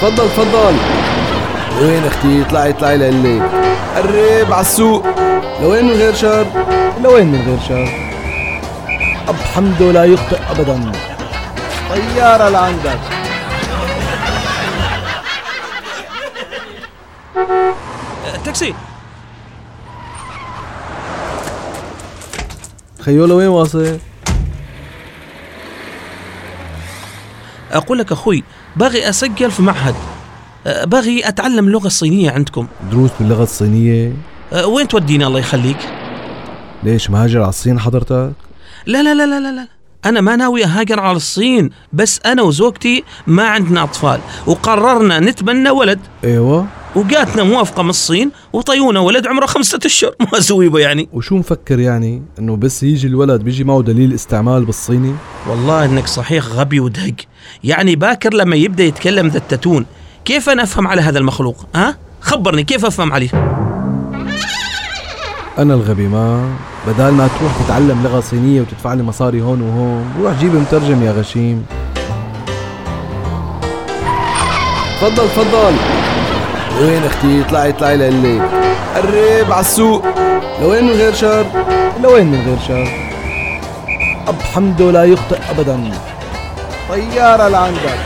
تفضل تفضل. لوين أختي؟ اطلعي اطلعي لقلك قرب على السوق. لوين من غير شر؟ لوين من غير شر؟ أب حمده لا يخطئ أبدا. طيارة لعندك. تاكسي. خيو لوين واصل؟ أقول لك أخوي باغي أسجل في معهد. أه، باغي أتعلم اللغة الصينيه عندكم. دروس باللغة الصينية؟ أه، وين توديني الله يخليك؟ ليش مهاجر على الصين حضرتك؟ لا لا لا لا لا لا. أنا ما ناوي أهاجر على الصين بس أنا وزوجتي ما عندنا أطفال. وقررنا نتبنى ولد. أيوه. وجاتنا موافقة من الصين وطيونا ولد عمره خمسة أشهر. ما أسوي به يعني. وشو مفكر يعني؟ إنه بس يجي الولد بيجي معه دليل استعمال بالصيني؟ والله إنك صحيح غبي ودهق. يعني باكر لما يبدأ يتكلم ذا التتون كيف أنا أفهم على هذا المخلوق؟ ها؟ خبرني كيف أفهم عليه؟ أنا الغبي ما بدال ما تروح تتعلم لغة صينية وتدفع لي مصاري هون وهون روح جيب مترجم يا غشيم. تفضل تفضل. لوين أختي؟ اطلعي اطلعي لقلك قرب على السوق. لوين من غير شر؟ لوين من غير شر؟ أب حمده لا يخطئ أبدا. طيارة لعندك